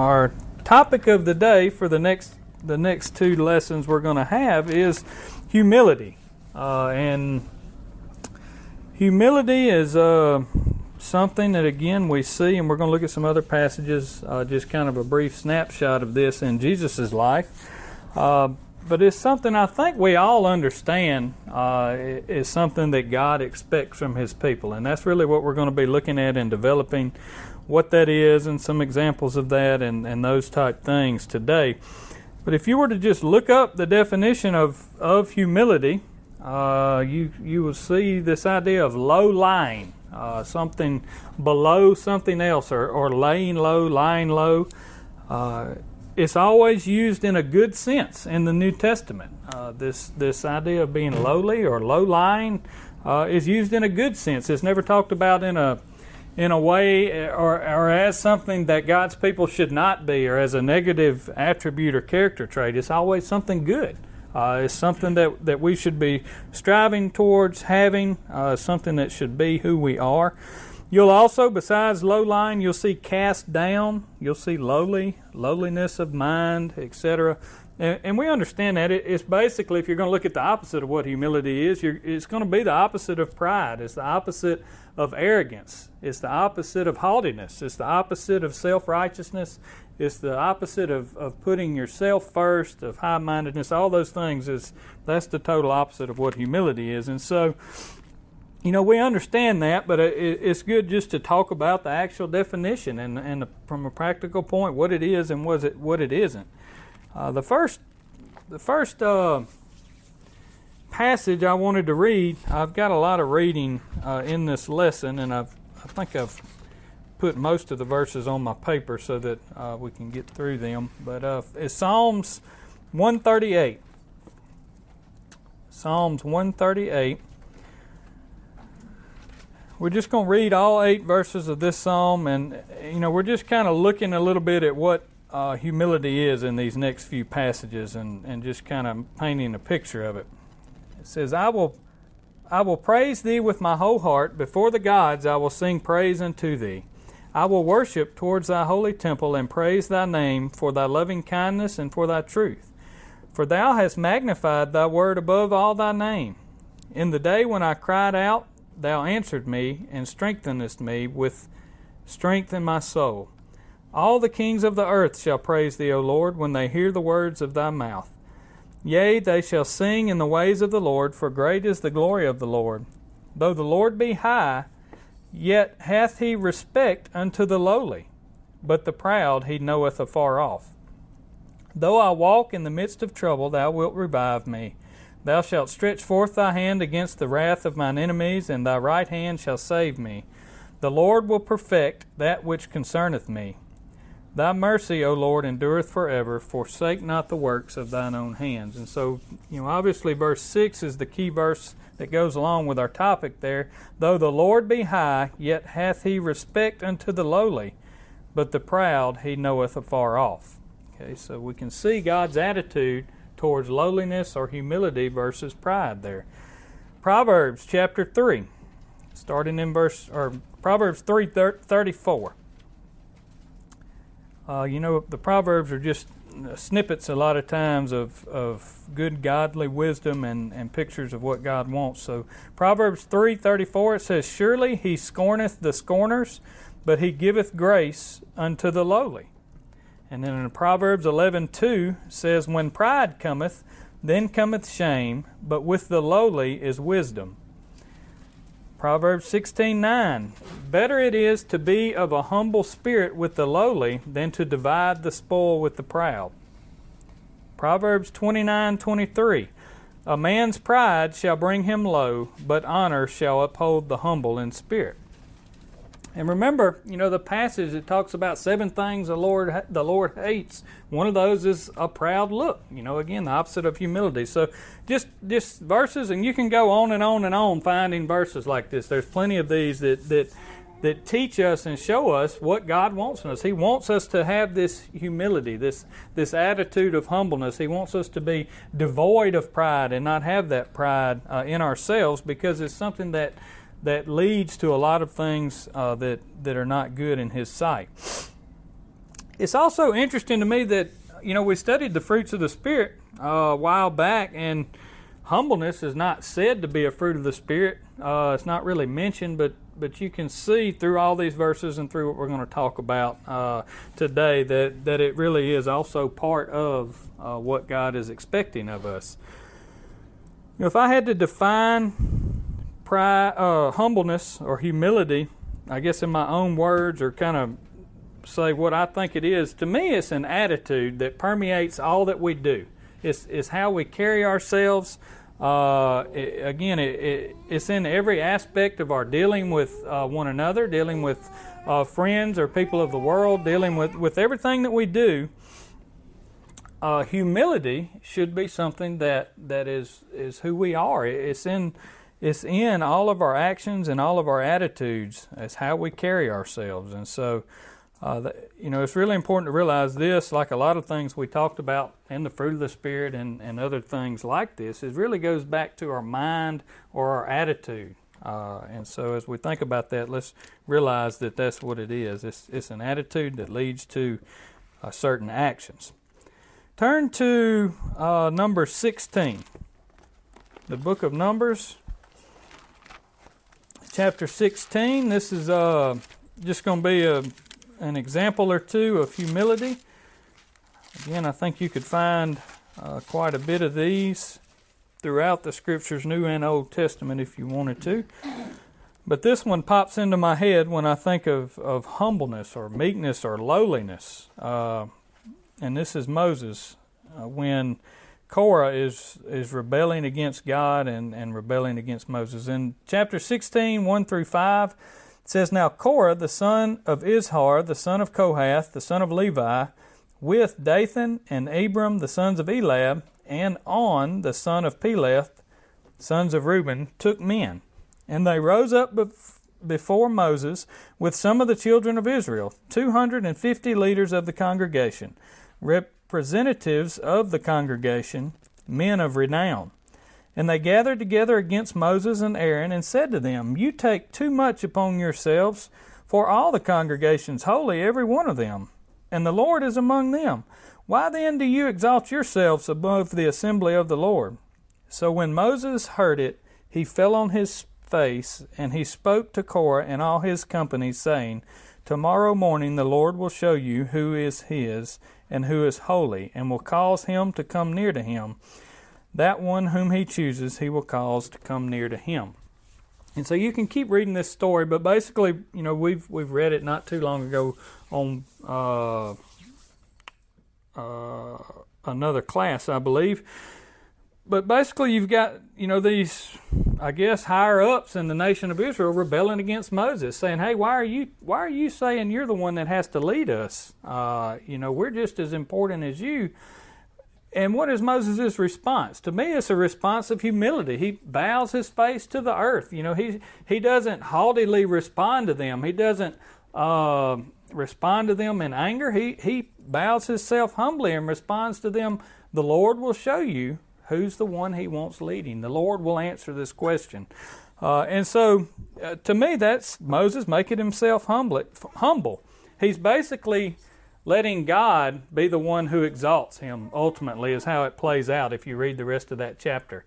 our topic of the day for the next the next two lessons we're going to have is humility, uh, and humility is uh, something that again we see, and we're going to look at some other passages, uh, just kind of a brief snapshot of this in Jesus' life. Uh, but it's something I think we all understand uh, is something that God expects from His people, and that's really what we're going to be looking at and developing what that is and some examples of that and, and those type things today. But if you were to just look up the definition of, of humility, uh, you you will see this idea of low lying, uh, something below something else, or, or laying low, lying low. Uh, it's always used in a good sense in the New Testament. Uh, this this idea of being lowly or low lying uh, is used in a good sense. It's never talked about in a in a way or, or as something that God's people should not be or as a negative attribute or character trait. It's always something good. Uh, it's something that, that we should be striving towards having, uh, something that should be who we are. You'll also, besides low lying, you'll see cast down, you'll see lowly, lowliness of mind, etc. And, and, we understand that. It, it's basically, if you're going to look at the opposite of what humility is, it's going to be the opposite of pride. It's the opposite of arrogance. It's the opposite of haughtiness. It's the opposite of self righteousness. It's the opposite of, of putting yourself first, of high mindedness. All those things is that's the total opposite of what humility is. And so, you know, we understand that, but it, it's good just to talk about the actual definition and, and the, from a practical point what it is and what it what it isn't. Uh, the first, the first. Uh, passage I wanted to read, I've got a lot of reading uh, in this lesson, and I've, I think I've put most of the verses on my paper so that uh, we can get through them. But uh, it's Psalms 138. Psalms 138. We're just going to read all eight verses of this psalm, and you know we're just kind of looking a little bit at what uh, humility is in these next few passages, and, and just kind of painting a picture of it. It says, I will, I will praise thee with my whole heart. Before the gods I will sing praise unto thee. I will worship towards thy holy temple and praise thy name for thy loving kindness and for thy truth. For thou hast magnified thy word above all thy name. In the day when I cried out, thou answered me and strengthenest me with strength in my soul. All the kings of the earth shall praise thee, O Lord, when they hear the words of thy mouth. Yea, they shall sing in the ways of the Lord, for great is the glory of the Lord. Though the Lord be high, yet hath he respect unto the lowly, but the proud he knoweth afar off. Though I walk in the midst of trouble, thou wilt revive me. Thou shalt stretch forth thy hand against the wrath of mine enemies, and thy right hand shall save me. The Lord will perfect that which concerneth me. Thy mercy, O Lord, endureth forever. Forsake not the works of thine own hands. And so, you know, obviously, verse 6 is the key verse that goes along with our topic there. Though the Lord be high, yet hath he respect unto the lowly, but the proud he knoweth afar off. Okay, so we can see God's attitude towards lowliness or humility versus pride there. Proverbs chapter 3, starting in verse, or Proverbs 3 34. Uh, you know, the Proverbs are just snippets a lot of times of, of good godly wisdom and, and pictures of what God wants. So Proverbs 3:34 it says surely he scorneth the scorners but he giveth grace unto the lowly. And then in Proverbs 11:2 says when pride cometh then cometh shame but with the lowly is wisdom. Proverbs 16:9 Better it is to be of a humble spirit with the lowly than to divide the spoil with the proud. Proverbs 29:23 A man's pride shall bring him low, but honor shall uphold the humble in spirit. And remember, you know, the passage that talks about seven things the Lord the Lord hates. One of those is a proud look. You know, again, the opposite of humility. So, just just verses, and you can go on and on and on finding verses like this. There's plenty of these that that that teach us and show us what God wants from us. He wants us to have this humility, this this attitude of humbleness. He wants us to be devoid of pride and not have that pride uh, in ourselves because it's something that that leads to a lot of things uh, that, that are not good in His sight. It's also interesting to me that you know we studied the fruits of the spirit uh, a while back, and humbleness is not said to be a fruit of the spirit. Uh, it's not really mentioned, but but you can see through all these verses and through what we're going to talk about uh, today that that it really is also part of uh, what God is expecting of us. You know, if I had to define pride, uh, humbleness or humility, I guess in my own words, or kind of say what I think it is, to me, it's an attitude that permeates all that we do. It's, it's how we carry ourselves. Uh, it, again, it, it, it's in every aspect of our dealing with uh, one another, dealing with uh, friends or people of the world, dealing with, with everything that we do. Uh, humility should be something that, that is, is who we are. It's in, it's in all of our actions and all of our attitudes. It's how we carry ourselves. And so, uh, the, you know, it's really important to realize this, like a lot of things we talked about in the fruit of the Spirit and, and other things like this, it really goes back to our mind or our attitude. Uh, and so, as we think about that, let's realize that that's what it is. It's, it's an attitude that leads to uh, certain actions. Turn to uh, number 16, the book of Numbers, chapter 16. This is uh, just going to be a, an example or two of humility. Again, I think you could find uh, quite a bit of these throughout the scriptures, New and Old Testament, if you wanted to. But this one pops into my head when I think of, of humbleness or meekness or lowliness. Uh, and this is Moses uh, when Korah is is rebelling against God and, and rebelling against Moses. In chapter 16, 1 through 5, it says, Now Korah, the son of Izhar, the son of Kohath, the son of Levi, with Dathan and Abiram, the sons of Eliab, and On, the son of Peleth, sons of Reuben, took men. And they rose up before Moses with some of the children of Israel, 250 leaders of the congregation, representatives of the congregation, men of renown. And they gathered together against Moses and Aaron and said to them, You take too much upon yourselves, for all the congregation's holy, every one of them, and the Lord is among them. Why then do you exalt yourselves above the assembly of the Lord? So when Moses heard it, he fell on his face, and he spoke to Korah and all his company, saying, Tomorrow morning the Lord will show you who is his, and who is holy, and will cause him to come near to him. That one whom he chooses, he will cause to come near to him. And so you can keep reading this story, but basically, you know, we've we've read it not too long ago on uh, uh, another class, I believe. But basically, you've got you know these I guess higher ups in the nation of Israel rebelling against Moses, saying, "Hey, why are you why are you saying you're the one that has to lead us? Uh, you know, we're just as important as you." And what is Moses' response? To me, it's a response of humility. He bows his face to the earth. You know, he he doesn't haughtily respond to them. He doesn't uh, respond to them in anger. He he bows himself humbly and responds to them. The Lord will show you Who's the one he wants leading? The Lord will answer this question. Uh, and so, uh, to me, that's Moses making himself humble. humble. He's basically letting God be the one who exalts him, ultimately, is how it plays out if you read the rest of that chapter.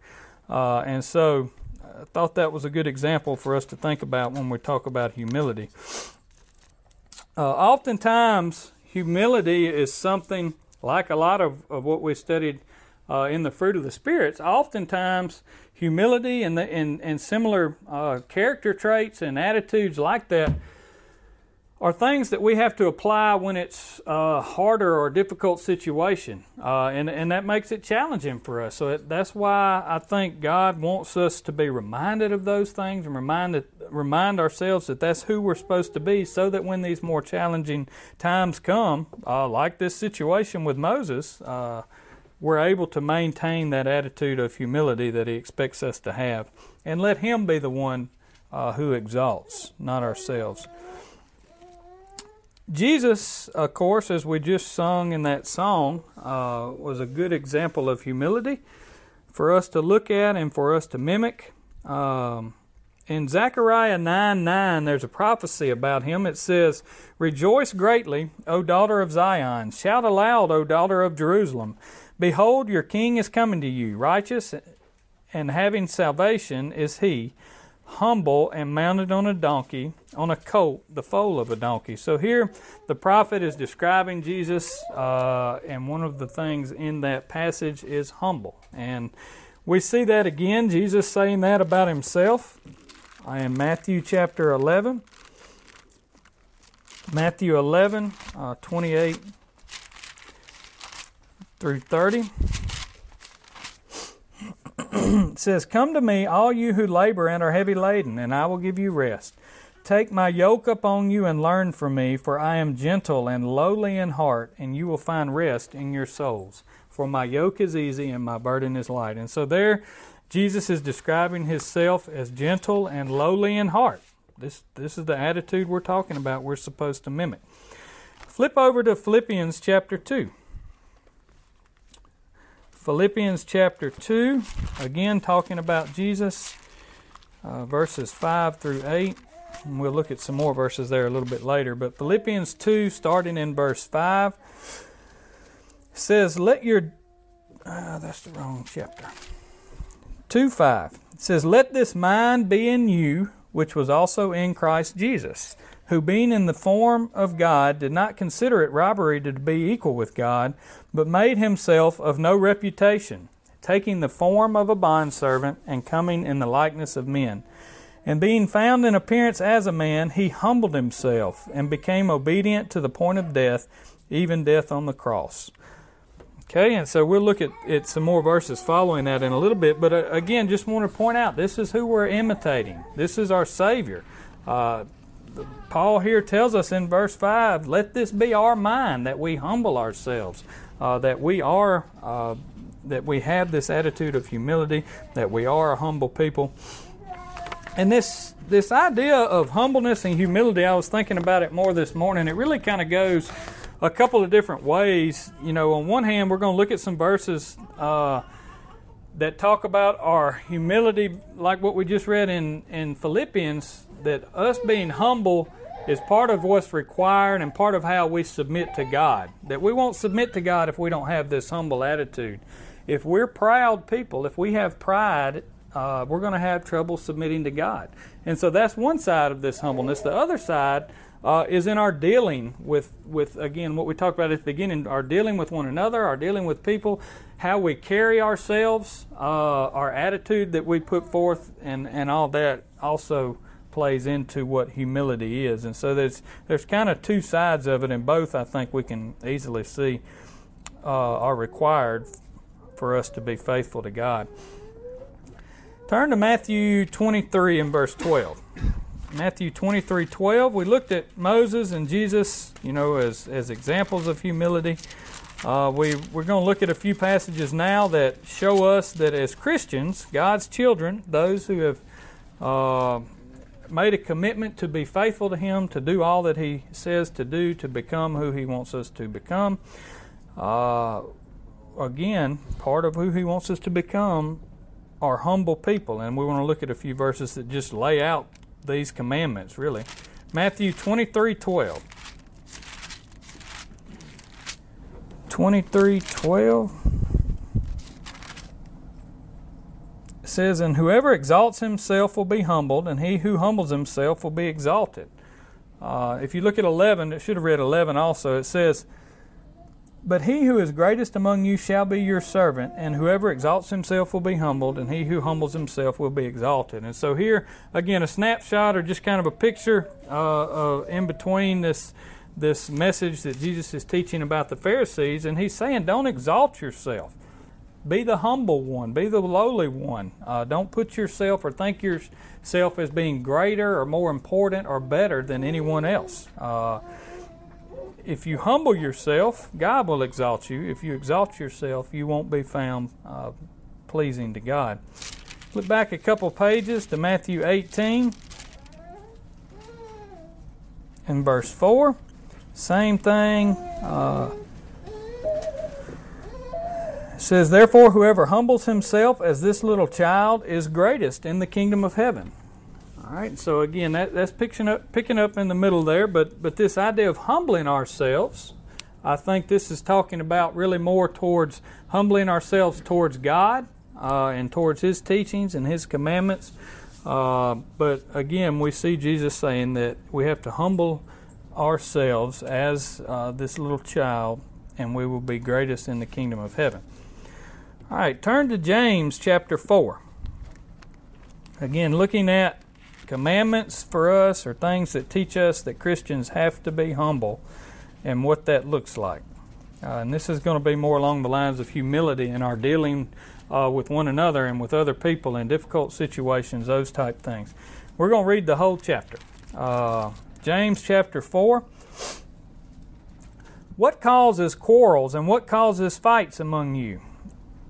Uh, and so, I thought that was a good example for us to think about when we talk about humility. Uh, oftentimes, humility is something like a lot of, of what we studied uh, in the fruit of the spirits, oftentimes humility and, the, and, and similar uh, character traits and attitudes like that are things that we have to apply when it's a harder or difficult situation, uh, and and that makes it challenging for us. So it, that's why I think God wants us to be reminded of those things and remind remind ourselves that that's who we're supposed to be, so that when these more challenging times come, uh, like this situation with Moses uh, we're able to maintain that attitude of humility that He expects us to have and let Him be the one uh, who exalts, not ourselves. Jesus, of course, as we just sung in that song, uh, was a good example of humility for us to look at and for us to mimic. Um, in Zechariah 9 9, there's a prophecy about him. It says, Rejoice greatly, O daughter of Zion. Shout aloud, O daughter of Jerusalem. Behold, your king is coming to you. Righteous and having salvation is he, humble and mounted on a donkey, on a colt, the foal of a donkey. So here the prophet is describing Jesus, uh, and one of the things in that passage is humble. And we see that again, Jesus saying that about himself in Matthew chapter 11. Matthew 11, uh, 28 through 30. it says, Come to me, all you who labor and are heavy laden, and I will give you rest. Take my yoke upon you and learn from me, for I am gentle and lowly in heart, and you will find rest in your souls. For my yoke is easy and my burden is light. And so there, Jesus is describing himself as gentle and lowly in heart. This, this is the attitude we're talking about, we're supposed to mimic. Flip over to Philippians chapter 2. Philippians chapter 2, again talking about Jesus, uh, verses 5 through 8. And we'll look at some more verses there a little bit later. But Philippians 2, starting in verse 5, says, Let your. Uh, that's the wrong chapter. 2 5. It says, Let this mind be in you, which was also in Christ Jesus, who being in the form of God did not consider it robbery to be equal with God, but made himself of no reputation, taking the form of a bondservant and coming in the likeness of men. And being found in appearance as a man, he humbled himself and became obedient to the point of death, even death on the cross. Okay, and so we'll look at, at some more verses following that in a little bit. But uh, again, just want to point out this is who we're imitating. This is our Savior. Uh, Paul here tells us in verse 5 let this be our mind that we humble ourselves, uh, that we are. Uh, that we have this attitude of humility, that we are a humble people. And this this idea of humbleness and humility, I was thinking about it more this morning. It really kind of goes a couple of different ways. You know, on one hand, we're going to look at some verses uh, that talk about our humility, like what we just read in, in Philippians, that us being humble is part of what's required and part of how we submit to God. That we won't submit to God if we don't have this humble attitude. If we're proud people, if we have pride, uh, we're going to have trouble submitting to God. And so that's one side of this humbleness. The other side uh, is in our dealing with, with, again, what we talked about at the beginning, our dealing with one another, our dealing with people, how we carry ourselves, uh, our attitude that we put forth, and, and all that also plays into what humility is. And so there's, there's kind of two sides of it, and both I think we can easily see uh, are required for us to be faithful to God. Turn to Matthew 23 and verse 12. Matthew 23 12. We looked at Moses and Jesus, you know, as, as examples of humility. Uh, we, we're going to look at a few passages now that show us that as Christians, God's children, those who have uh, made a commitment to be faithful to Him, to do all that He says to do, to become who He wants us to become. Uh, again, part of who He wants us to become are humble people, and we want to look at a few verses that just lay out these commandments, really. Matthew 23 12. 23 12 says, And whoever exalts himself will be humbled, and he who humbles himself will be exalted. Uh, if you look at 11, it should have read 11 also. It says, but he who is greatest among you shall be your servant, and whoever exalts himself will be humbled, and he who humbles himself will be exalted. And so here, again, a snapshot or just kind of a picture uh, in between this this message that Jesus is teaching about the Pharisees, and he's saying, don't exalt yourself. Be the humble one. Be the lowly one. Uh, don't put yourself or think yourself as being greater or more important or better than anyone else. Uh, if you humble yourself, God will exalt you. If you exalt yourself, you won't be found uh, pleasing to God. Look back a couple pages to Matthew 18 and verse 4. Same thing. Uh, says, Therefore, whoever humbles himself as this little child is greatest in the kingdom of heaven. All right, so again, that, that's picking up, picking up in the middle there, but, but this idea of humbling ourselves, I think this is talking about really more towards humbling ourselves towards God uh, and towards His teachings and His commandments. Uh, but again, we see Jesus saying that we have to humble ourselves as uh, this little child, and we will be greatest in the kingdom of heaven. All right, turn to James chapter 4. Again, looking at commandments for us or things that teach us that Christians have to be humble and what that looks like. Uh, and this is going to be more along the lines of humility in our dealing uh, with one another and with other people in difficult situations, those type things. We're going to read the whole chapter. Uh, James chapter 4. What causes quarrels and what causes fights among you?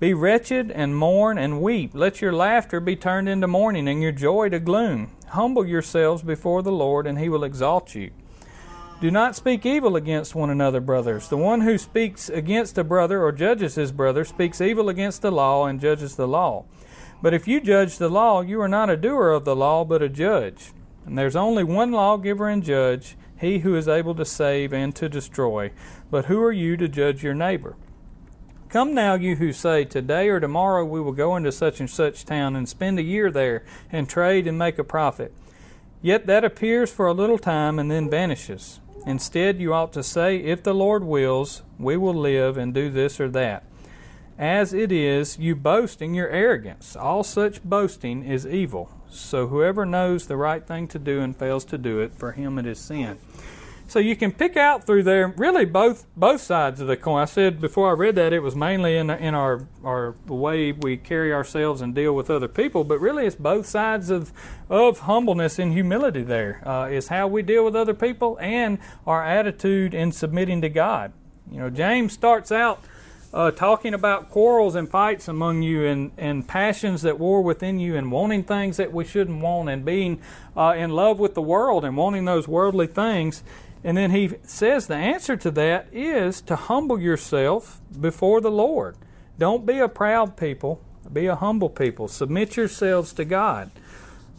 Be wretched and mourn and weep. Let your laughter be turned into mourning and your joy to gloom. Humble yourselves before the Lord, and he will exalt you. Do not speak evil against one another, brothers. The one who speaks against a brother or judges his brother speaks evil against the law and judges the law. But if you judge the law, you are not a doer of the law, but a judge. And there's only one lawgiver and judge, he who is able to save and to destroy. But who are you to judge your neighbor? Come now, you who say, Today or tomorrow we will go into such and such town and spend a year there, and trade and make a profit. Yet that appears for a little time and then vanishes. Instead, you ought to say, If the Lord wills, we will live and do this or that. As it is, you boast in your arrogance. All such boasting is evil. So whoever knows the right thing to do and fails to do it, for him it is sin. So you can pick out through there really both both sides of the coin. I said before I read that it was mainly in in our our way we carry ourselves and deal with other people, but really it's both sides of of humbleness and humility. There uh, is how we deal with other people and our attitude in submitting to God. You know, James starts out. Uh, talking about quarrels and fights among you and, and passions that war within you and wanting things that we shouldn't want and being uh, in love with the world and wanting those worldly things. And then he says the answer to that is to humble yourself before the Lord. Don't be a proud people, be a humble people. Submit yourselves to God.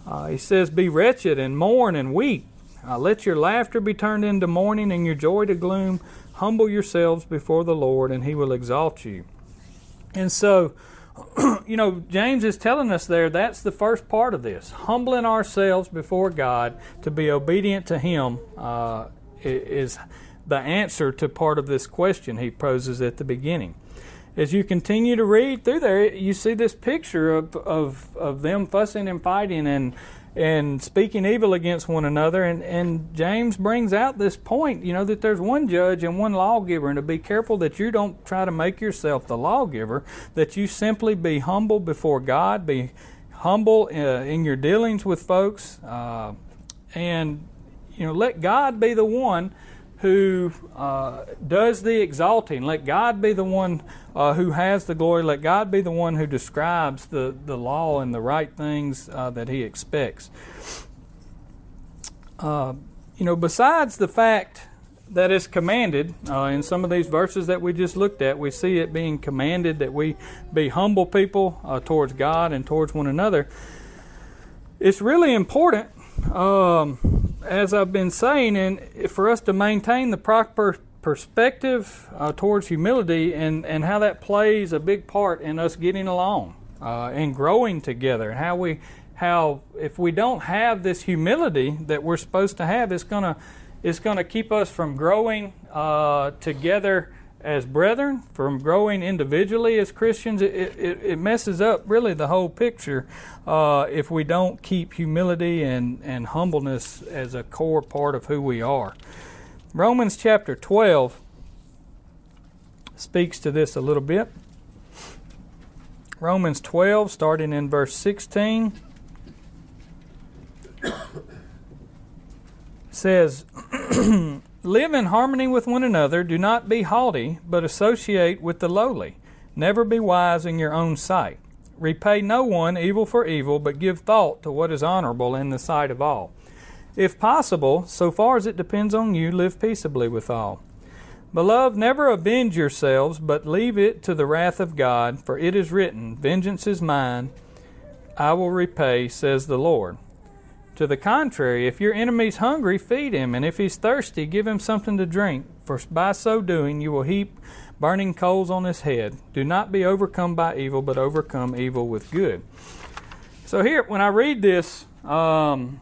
Uh, he says, Be wretched and mourn and weep. Uh, let your laughter be turned into mourning and your joy to gloom. Humble yourselves before the Lord, and he will exalt you. And so, you know, James is telling us there that's the first part of this humbling ourselves before God to be obedient to Him. Uh, is the answer to part of this question he poses at the beginning. As you continue to read through there, you see this picture of, of, of them fussing and fighting and and speaking evil against one another. And, and James brings out this point, you know, that there's one judge and one lawgiver, and to be careful that you don't try to make yourself the lawgiver, that you simply be humble before God, be humble uh, in your dealings with folks, uh, and you know, let God be the one who uh, does the exalting. Let God be the one uh, who has the glory. Let God be the one who describes the, the law and the right things uh, that He expects. Uh, you know, besides the fact that it's commanded uh, in some of these verses that we just looked at, we see it being commanded that we be humble people uh, towards God and towards one another. It's really important. Um, as I've been saying, and for us to maintain the proper perspective uh, towards humility and, and how that plays a big part in us getting along uh, and growing together, and how we how if we don't have this humility that we're supposed to have, it's gonna it's gonna keep us from growing uh, together as brethren, from growing individually as Christians. It, it, it messes up really the whole picture uh, if we don't keep humility and, and humbleness as a core part of who we are. Romans chapter 12 speaks to this a little bit. Romans 12, starting in verse 16. says, Live in harmony with one another. Do not be haughty, but associate with the lowly. Never be wise in your own sight. Repay no one evil for evil, but give thought to what is honorable in the sight of all. If possible, so far as it depends on you, live peaceably with all. Beloved, never avenge yourselves, but leave it to the wrath of God, for it is written, Vengeance is mine, I will repay, says the Lord. To the contrary, if your enemy's hungry, feed him, and if he's thirsty, give him something to drink, for by so doing you will heap burning coals on his head. Do not be overcome by evil, but overcome evil with good. So, here, when I read this, um,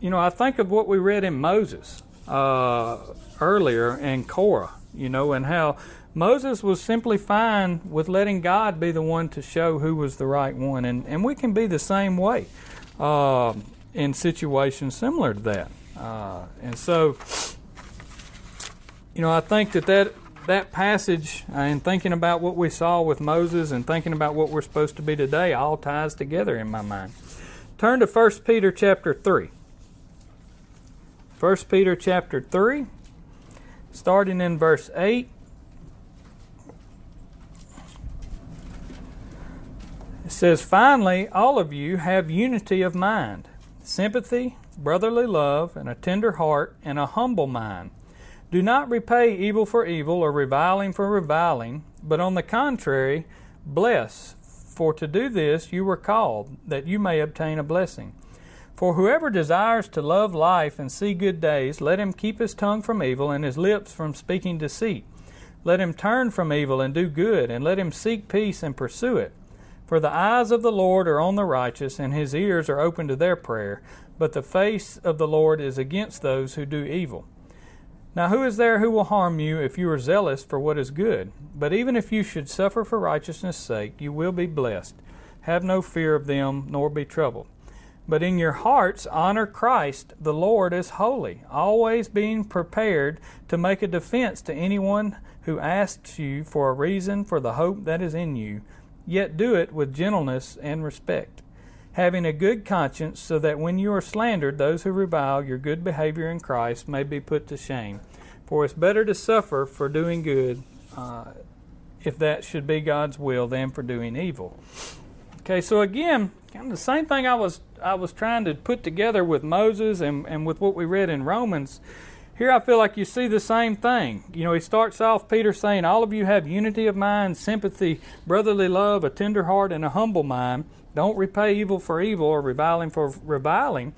you know, I think of what we read in Moses uh, earlier and Korah, you know, and how Moses was simply fine with letting God be the one to show who was the right one. And, and we can be the same way. Uh, in situations similar to that. Uh, and so, you know, I think that that, that passage uh, and thinking about what we saw with Moses and thinking about what we're supposed to be today all ties together in my mind. Turn to 1 Peter chapter 3. 1 Peter chapter 3, starting in verse 8. It says, Finally, all of you have unity of mind sympathy, brotherly love, and a tender heart, and a humble mind. Do not repay evil for evil or reviling for reviling, but on the contrary, bless, for to do this you were called, that you may obtain a blessing. For whoever desires to love life and see good days, let him keep his tongue from evil and his lips from speaking deceit. Let him turn from evil and do good, and let him seek peace and pursue it. For the eyes of the Lord are on the righteous, and his ears are open to their prayer, but the face of the Lord is against those who do evil. Now, who is there who will harm you if you are zealous for what is good? But even if you should suffer for righteousness' sake, you will be blessed. Have no fear of them, nor be troubled. But in your hearts honor Christ the Lord as holy, always being prepared to make a defense to anyone who asks you for a reason for the hope that is in you yet do it with gentleness and respect, having a good conscience, so that when you are slandered, those who revile your good behavior in Christ may be put to shame. For it's better to suffer for doing good, uh, if that should be God's will, than for doing evil. Okay, so again, kind of the same thing I was I was trying to put together with Moses and, and with what we read in Romans here I feel like you see the same thing. You know, he starts off, Peter, saying, All of you have unity of mind, sympathy, brotherly love, a tender heart, and a humble mind. Don't repay evil for evil or reviling for reviling.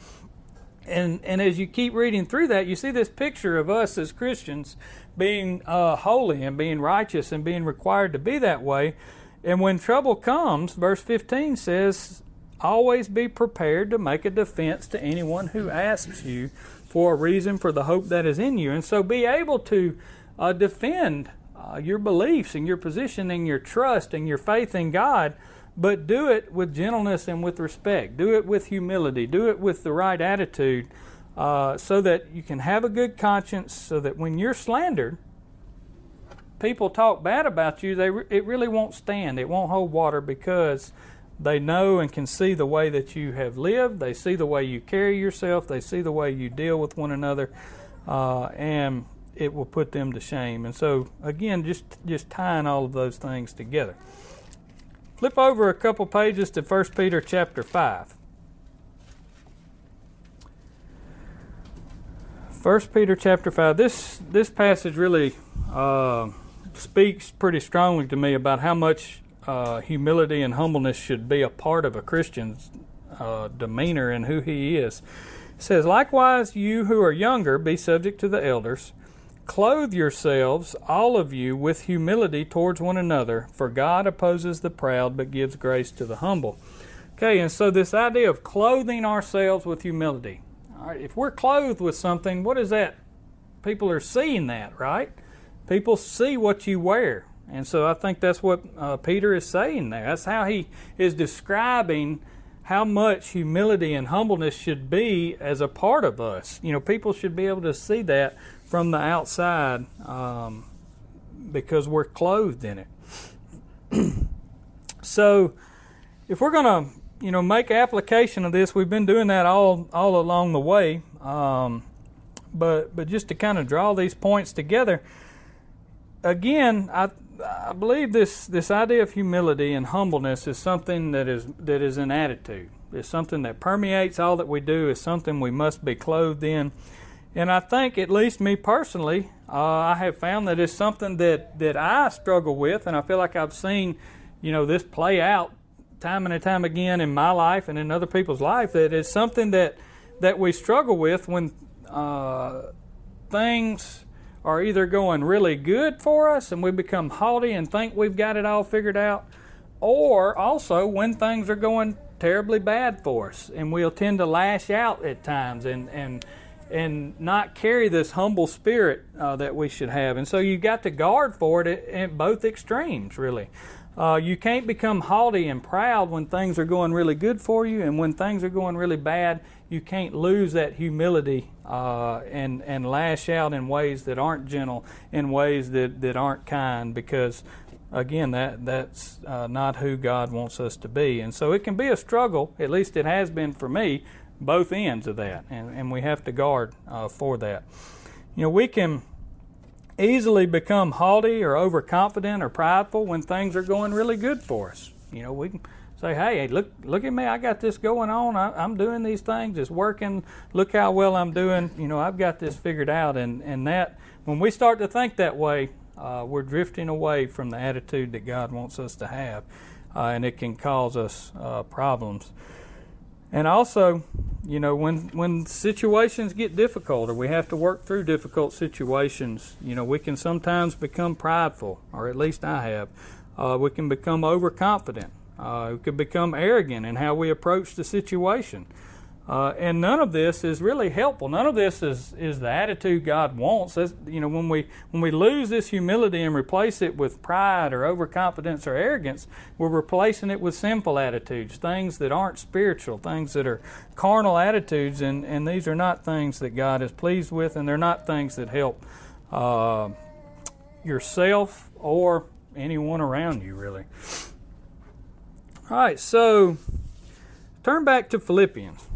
And, and as you keep reading through that, you see this picture of us as Christians being uh, holy and being righteous and being required to be that way. And when trouble comes, verse 15 says, Always be prepared to make a defense to anyone who asks you for a reason for the hope that is in you. And so be able to uh, defend uh, your beliefs and your position and your trust and your faith in God, but do it with gentleness and with respect. Do it with humility. Do it with the right attitude uh, so that you can have a good conscience, so that when you're slandered, people talk bad about you, they, it really won't stand. It won't hold water because they know and can see the way that you have lived. They see the way you carry yourself. They see the way you deal with one another, uh, and it will put them to shame. And so, again, just just tying all of those things together. Flip over a couple pages to 1 Peter chapter five. 1 Peter chapter 5. This this passage really uh, speaks pretty strongly to me about how much uh, humility and humbleness should be a part of a Christian's uh, demeanor and who he is. It says, Likewise, you who are younger, be subject to the elders. Clothe yourselves, all of you, with humility towards one another, for God opposes the proud but gives grace to the humble. Okay, and so this idea of clothing ourselves with humility. All right, if we're clothed with something, what is that? People are seeing that, right? People see what you wear. And so I think that's what uh, Peter is saying there. That's how he is describing how much humility and humbleness should be as a part of us. You know, people should be able to see that from the outside um, because we're clothed in it. so, if we're going to, you know, make application of this, we've been doing that all all along the way. Um, but but just to kind of draw these points together, again, I I believe this this idea of humility and humbleness is something that is that is an attitude. It's something that permeates all that we do. It's something we must be clothed in. And I think, at least me personally, uh, I have found that it's something that, that I struggle with, and I feel like I've seen, you know, this play out time and time again in my life and in other people's life. That it's something that that we struggle with when uh, things are either going really good for us and we become haughty and think we've got it all figured out, or also when things are going terribly bad for us and we'll tend to lash out at times and and and not carry this humble spirit uh, that we should have. And so you've got to guard for it at, at both extremes, really. Uh, you can't become haughty and proud when things are going really good for you, and when things are going really bad, you can't lose that humility uh, and and lash out in ways that aren't gentle, in ways that, that aren't kind, because again, that that's uh, not who God wants us to be. And so it can be a struggle. At least it has been for me both ends of that, and, and we have to guard uh, for that. You know, we can easily become haughty or overconfident or prideful when things are going really good for us. You know, we can say, "Hey, look, look at me! I got this going on. I, am doing these things. It's working. Look how well I'm doing. You know, I've got this figured out." And and that when we start to think that way, uh, we're drifting away from the attitude that God wants us to have, uh, and it can cause us uh, problems. And also, you know, when when situations get difficult or we have to work through difficult situations, you know, we can sometimes become prideful, or at least I have. Uh, we can become overconfident. Uh, we can become arrogant in how we approach the situation. Uh, and none of this is really helpful. None of this is, is the attitude God wants. That's, you know, when we when we lose this humility and replace it with pride or overconfidence or arrogance, we're replacing it with sinful attitudes, things that aren't spiritual, things that are carnal attitudes, and, and these are not things that God is pleased with, and they're not things that help uh, yourself or anyone around you, really. All right, so turn back to Philippians.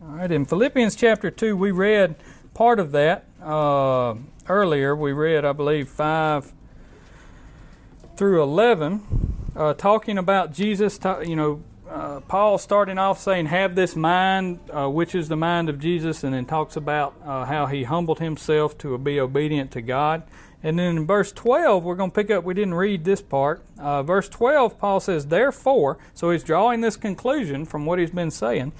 All right, in Philippians chapter 2, we read part of that uh, earlier. We read, I believe, 5 through 11, uh, talking about Jesus, you know, uh, Paul starting off saying, Have this mind, uh, which is the mind of Jesus, and then talks about uh, how he humbled himself to be obedient to God. And then in verse 12, we're going to pick up, we didn't read this part. Uh, verse 12, Paul says, Therefore, so he's drawing this conclusion from what he's been saying.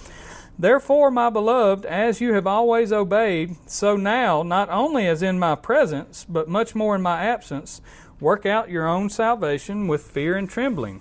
Therefore, my beloved, as you have always obeyed, so now, not only as in my presence, but much more in my absence, work out your own salvation with fear and trembling.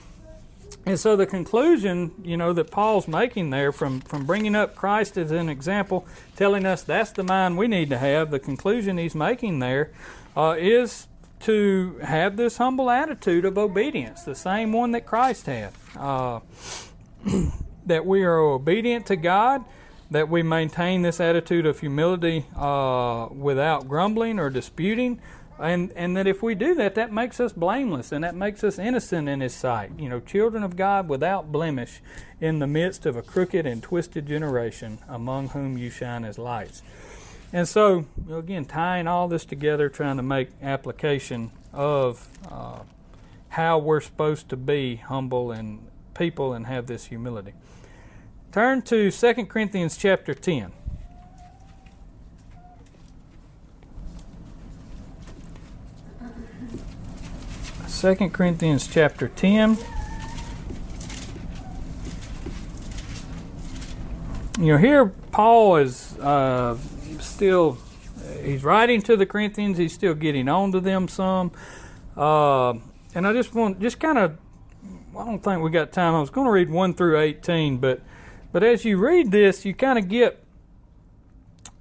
And so the conclusion, you know, that Paul's making there from, from bringing up Christ as an example, telling us that's the mind we need to have, the conclusion he's making there uh, is to have this humble attitude of obedience, the same one that Christ had. Uh, that we are obedient to God, that we maintain this attitude of humility uh, without grumbling or disputing. And, and that if we do that, that makes us blameless and that makes us innocent in His sight. You know, children of God without blemish in the midst of a crooked and twisted generation among whom you shine as lights. And so, again, tying all this together, trying to make application of uh, how we're supposed to be humble and people and have this humility. Turn to 2 Corinthians chapter 10. 2 Corinthians chapter 10. You know, here Paul is uh, still, he's writing to the Corinthians, he's still getting on to them some. Uh, and I just want, just kind of, I don't think we got time. I was going to read 1 through 18, but, but as you read this, you kind of get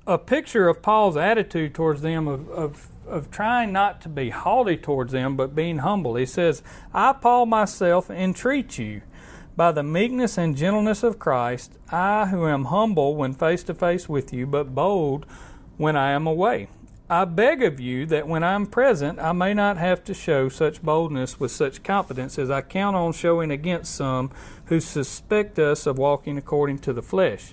a picture of Paul's attitude towards them of, of of trying not to be haughty towards them, but being humble. He says, I, Paul, myself, entreat you by the meekness and gentleness of Christ, I who am humble when face to face with you, but bold when I am away. I beg of you that when I am present, I may not have to show such boldness with such confidence as I count on showing against some who suspect us of walking according to the flesh.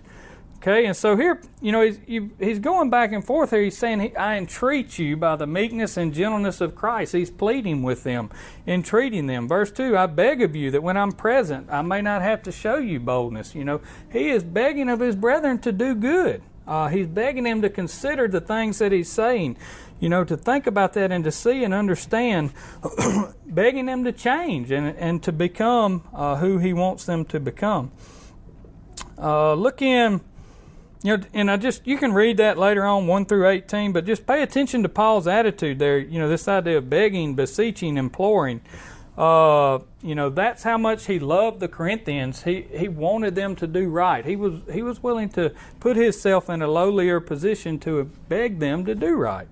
Okay, and so here, you know, he's, he's going back and forth here. He's saying, I entreat you by the meekness and gentleness of Christ. He's pleading with them, entreating them. Verse 2 I beg of you that when I'm present, I may not have to show you boldness. You know, he is begging of his brethren to do good. Uh, he's begging them to consider the things that he's saying, you know, to think about that and to see and understand, begging them to change and, and to become uh, who he wants them to become. Uh, look in you know, and I just you can read that later on one through eighteen, but just pay attention to Paul's attitude there. You know, this idea of begging, beseeching, imploring. Uh, you know, that's how much he loved the Corinthians. He he wanted them to do right. He was he was willing to put himself in a lowlier position to beg them to do right.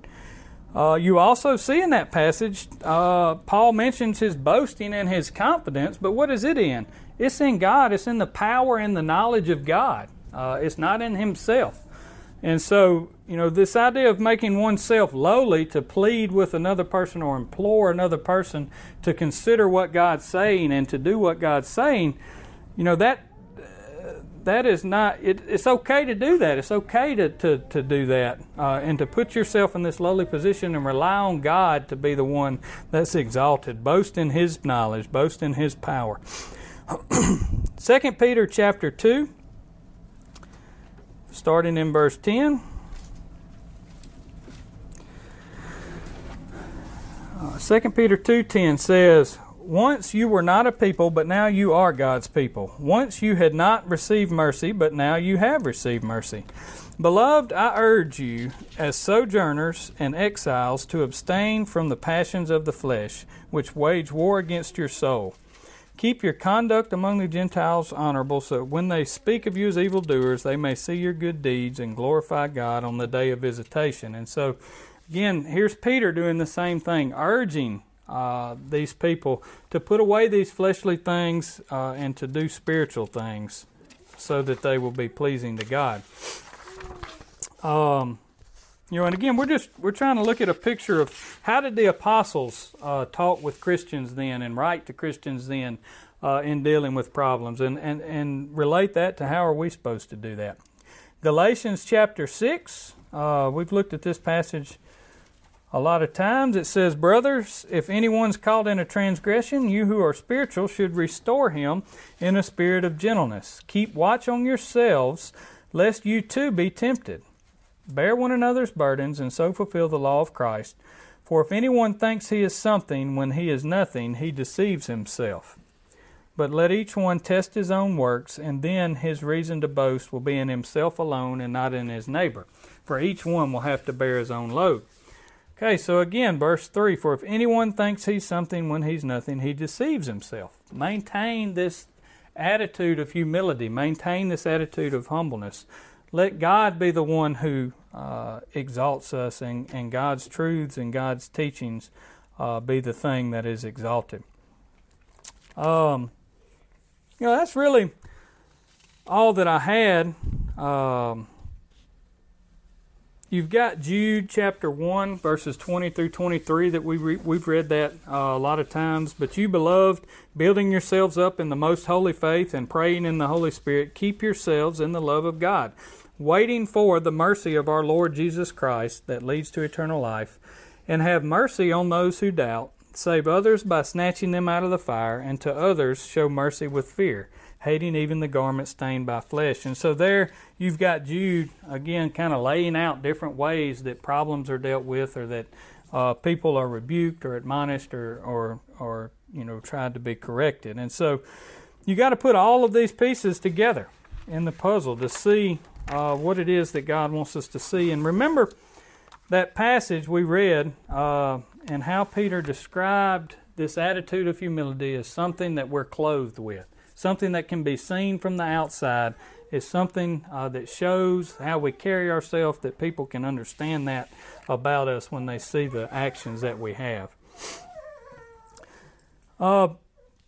Uh, you also see in that passage, uh, Paul mentions his boasting and his confidence, but what is it in? It's in God. It's in the power and the knowledge of God. Uh, it's not in himself. And so, you know, this idea of making oneself lowly to plead with another person or implore another person to consider what God's saying and to do what God's saying, you know, that that is not it, it's okay to do that it's okay to, to, to do that uh, and to put yourself in this lowly position and rely on god to be the one that's exalted boast in his knowledge boast in his power Second peter chapter 2 starting in verse 10. Uh, 2 Peter 2:10 says, "Once you were not a people, but now you are God's people. Once you had not received mercy, but now you have received mercy. Beloved, I urge you as sojourners and exiles to abstain from the passions of the flesh, which wage war against your soul." Keep your conduct among the Gentiles honorable, so that when they speak of you as evildoers, they may see your good deeds and glorify God on the day of visitation. And so, again, here's Peter doing the same thing, urging uh, these people to put away these fleshly things uh, and to do spiritual things so that they will be pleasing to God. Um, you know, and again, we're just we're trying to look at a picture of how did the apostles uh, talk with Christians then and write to Christians then uh, in dealing with problems, and, and and relate that to how are we supposed to do that. Galatians chapter six. Uh, we've looked at this passage a lot of times. It says, "Brothers, if anyone's caught in a transgression, you who are spiritual should restore him in a spirit of gentleness. Keep watch on yourselves, lest you too be tempted." Bear one another's burdens, and so fulfill the law of Christ. For if anyone thinks he is something when he is nothing, he deceives himself. But let each one test his own works, and then his reason to boast will be in himself alone and not in his neighbor. For each one will have to bear his own load. Okay, so again, verse 3 For if anyone thinks he's something when he's nothing, he deceives himself. Maintain this attitude of humility, maintain this attitude of humbleness let God be the one who uh, exalts us, and, and God's truths and God's teachings uh, be the thing that is exalted. Um, you know, that's really all that I had. Um, you've got Jude chapter 1, verses 20 through 23 that we re- we've read that uh, a lot of times. But you, beloved, building yourselves up in the most holy faith and praying in the Holy Spirit, keep yourselves in the love of God waiting for the mercy of our Lord Jesus Christ that leads to eternal life, and have mercy on those who doubt. save others by snatching them out of the fire, and to others show mercy with fear, hating even the garment stained by flesh. And so there you've got Jude again kind of laying out different ways that problems are dealt with or that uh, people are rebuked or admonished or, or, or, you know, tried to be corrected. And so you got to put all of these pieces together in the puzzle to see uh, what it is that God wants us to see. And remember that passage we read uh, and how Peter described this attitude of humility as something that we're clothed with, something that can be seen from the outside, is something uh, that shows how we carry ourselves, that people can understand that about us when they see the actions that we have. Uh,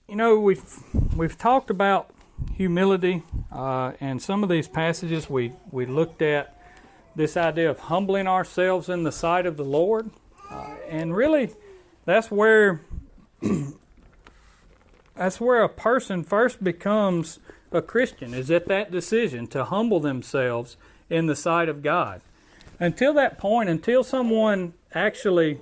you know, we've we've talked about humility, uh, and some of these passages we we looked at this idea of humbling ourselves in the sight of the Lord, uh, and really, that's where that's where a person first becomes a Christian. Is at that decision to humble themselves in the sight of God. Until that point, until someone actually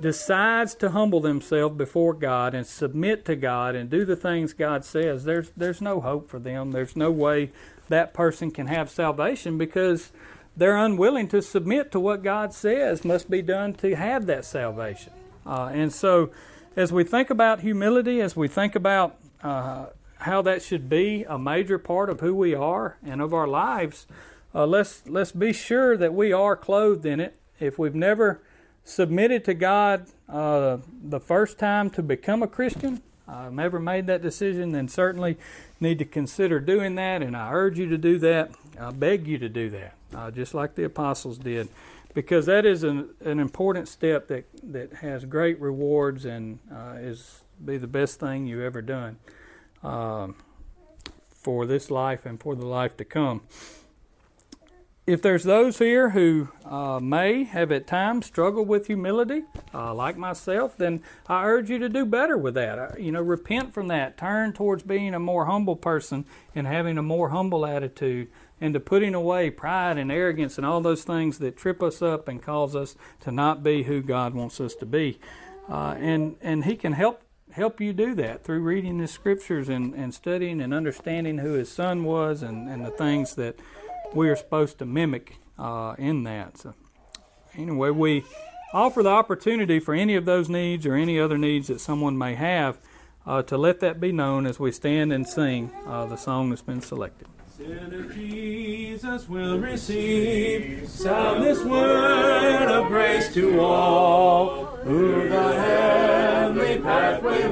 decides to humble themselves before God and submit to God and do the things God says, there's there's no hope for them. There's no way that person can have salvation because they're unwilling to submit to what God says must be done to have that salvation. Uh, and so, as we think about humility, as we think about uh, how that should be a major part of who we are and of our lives, uh, let's let's be sure that we are clothed in it. If we've never submitted to God uh, the first time to become a Christian, uh, never made that decision, then certainly need to consider doing that. And I urge you to do that. I beg you to do that, uh, just like the apostles did, because that is an, an important step that that has great rewards and uh, is be the best thing you've ever done um, for this life and for the life to come if there's those here who uh, may have at times struggled with humility, uh, like myself, then I urge you to do better with that. Uh, you know, repent from that. Turn towards being a more humble person and having a more humble attitude and to putting away pride and arrogance and all those things that trip us up and cause us to not be who God wants us to be. Uh, and, and He can help help you do that through reading the scriptures and, and studying and understanding who His Son was and, and the things that we are supposed to mimic uh, in that. So, anyway, we offer the opportunity for any of those needs or any other needs that someone may have uh, to let that be known as we stand and sing uh, the song that's been selected. Sinner Jesus will receive, sound this word of grace to all, who the heavenly pathway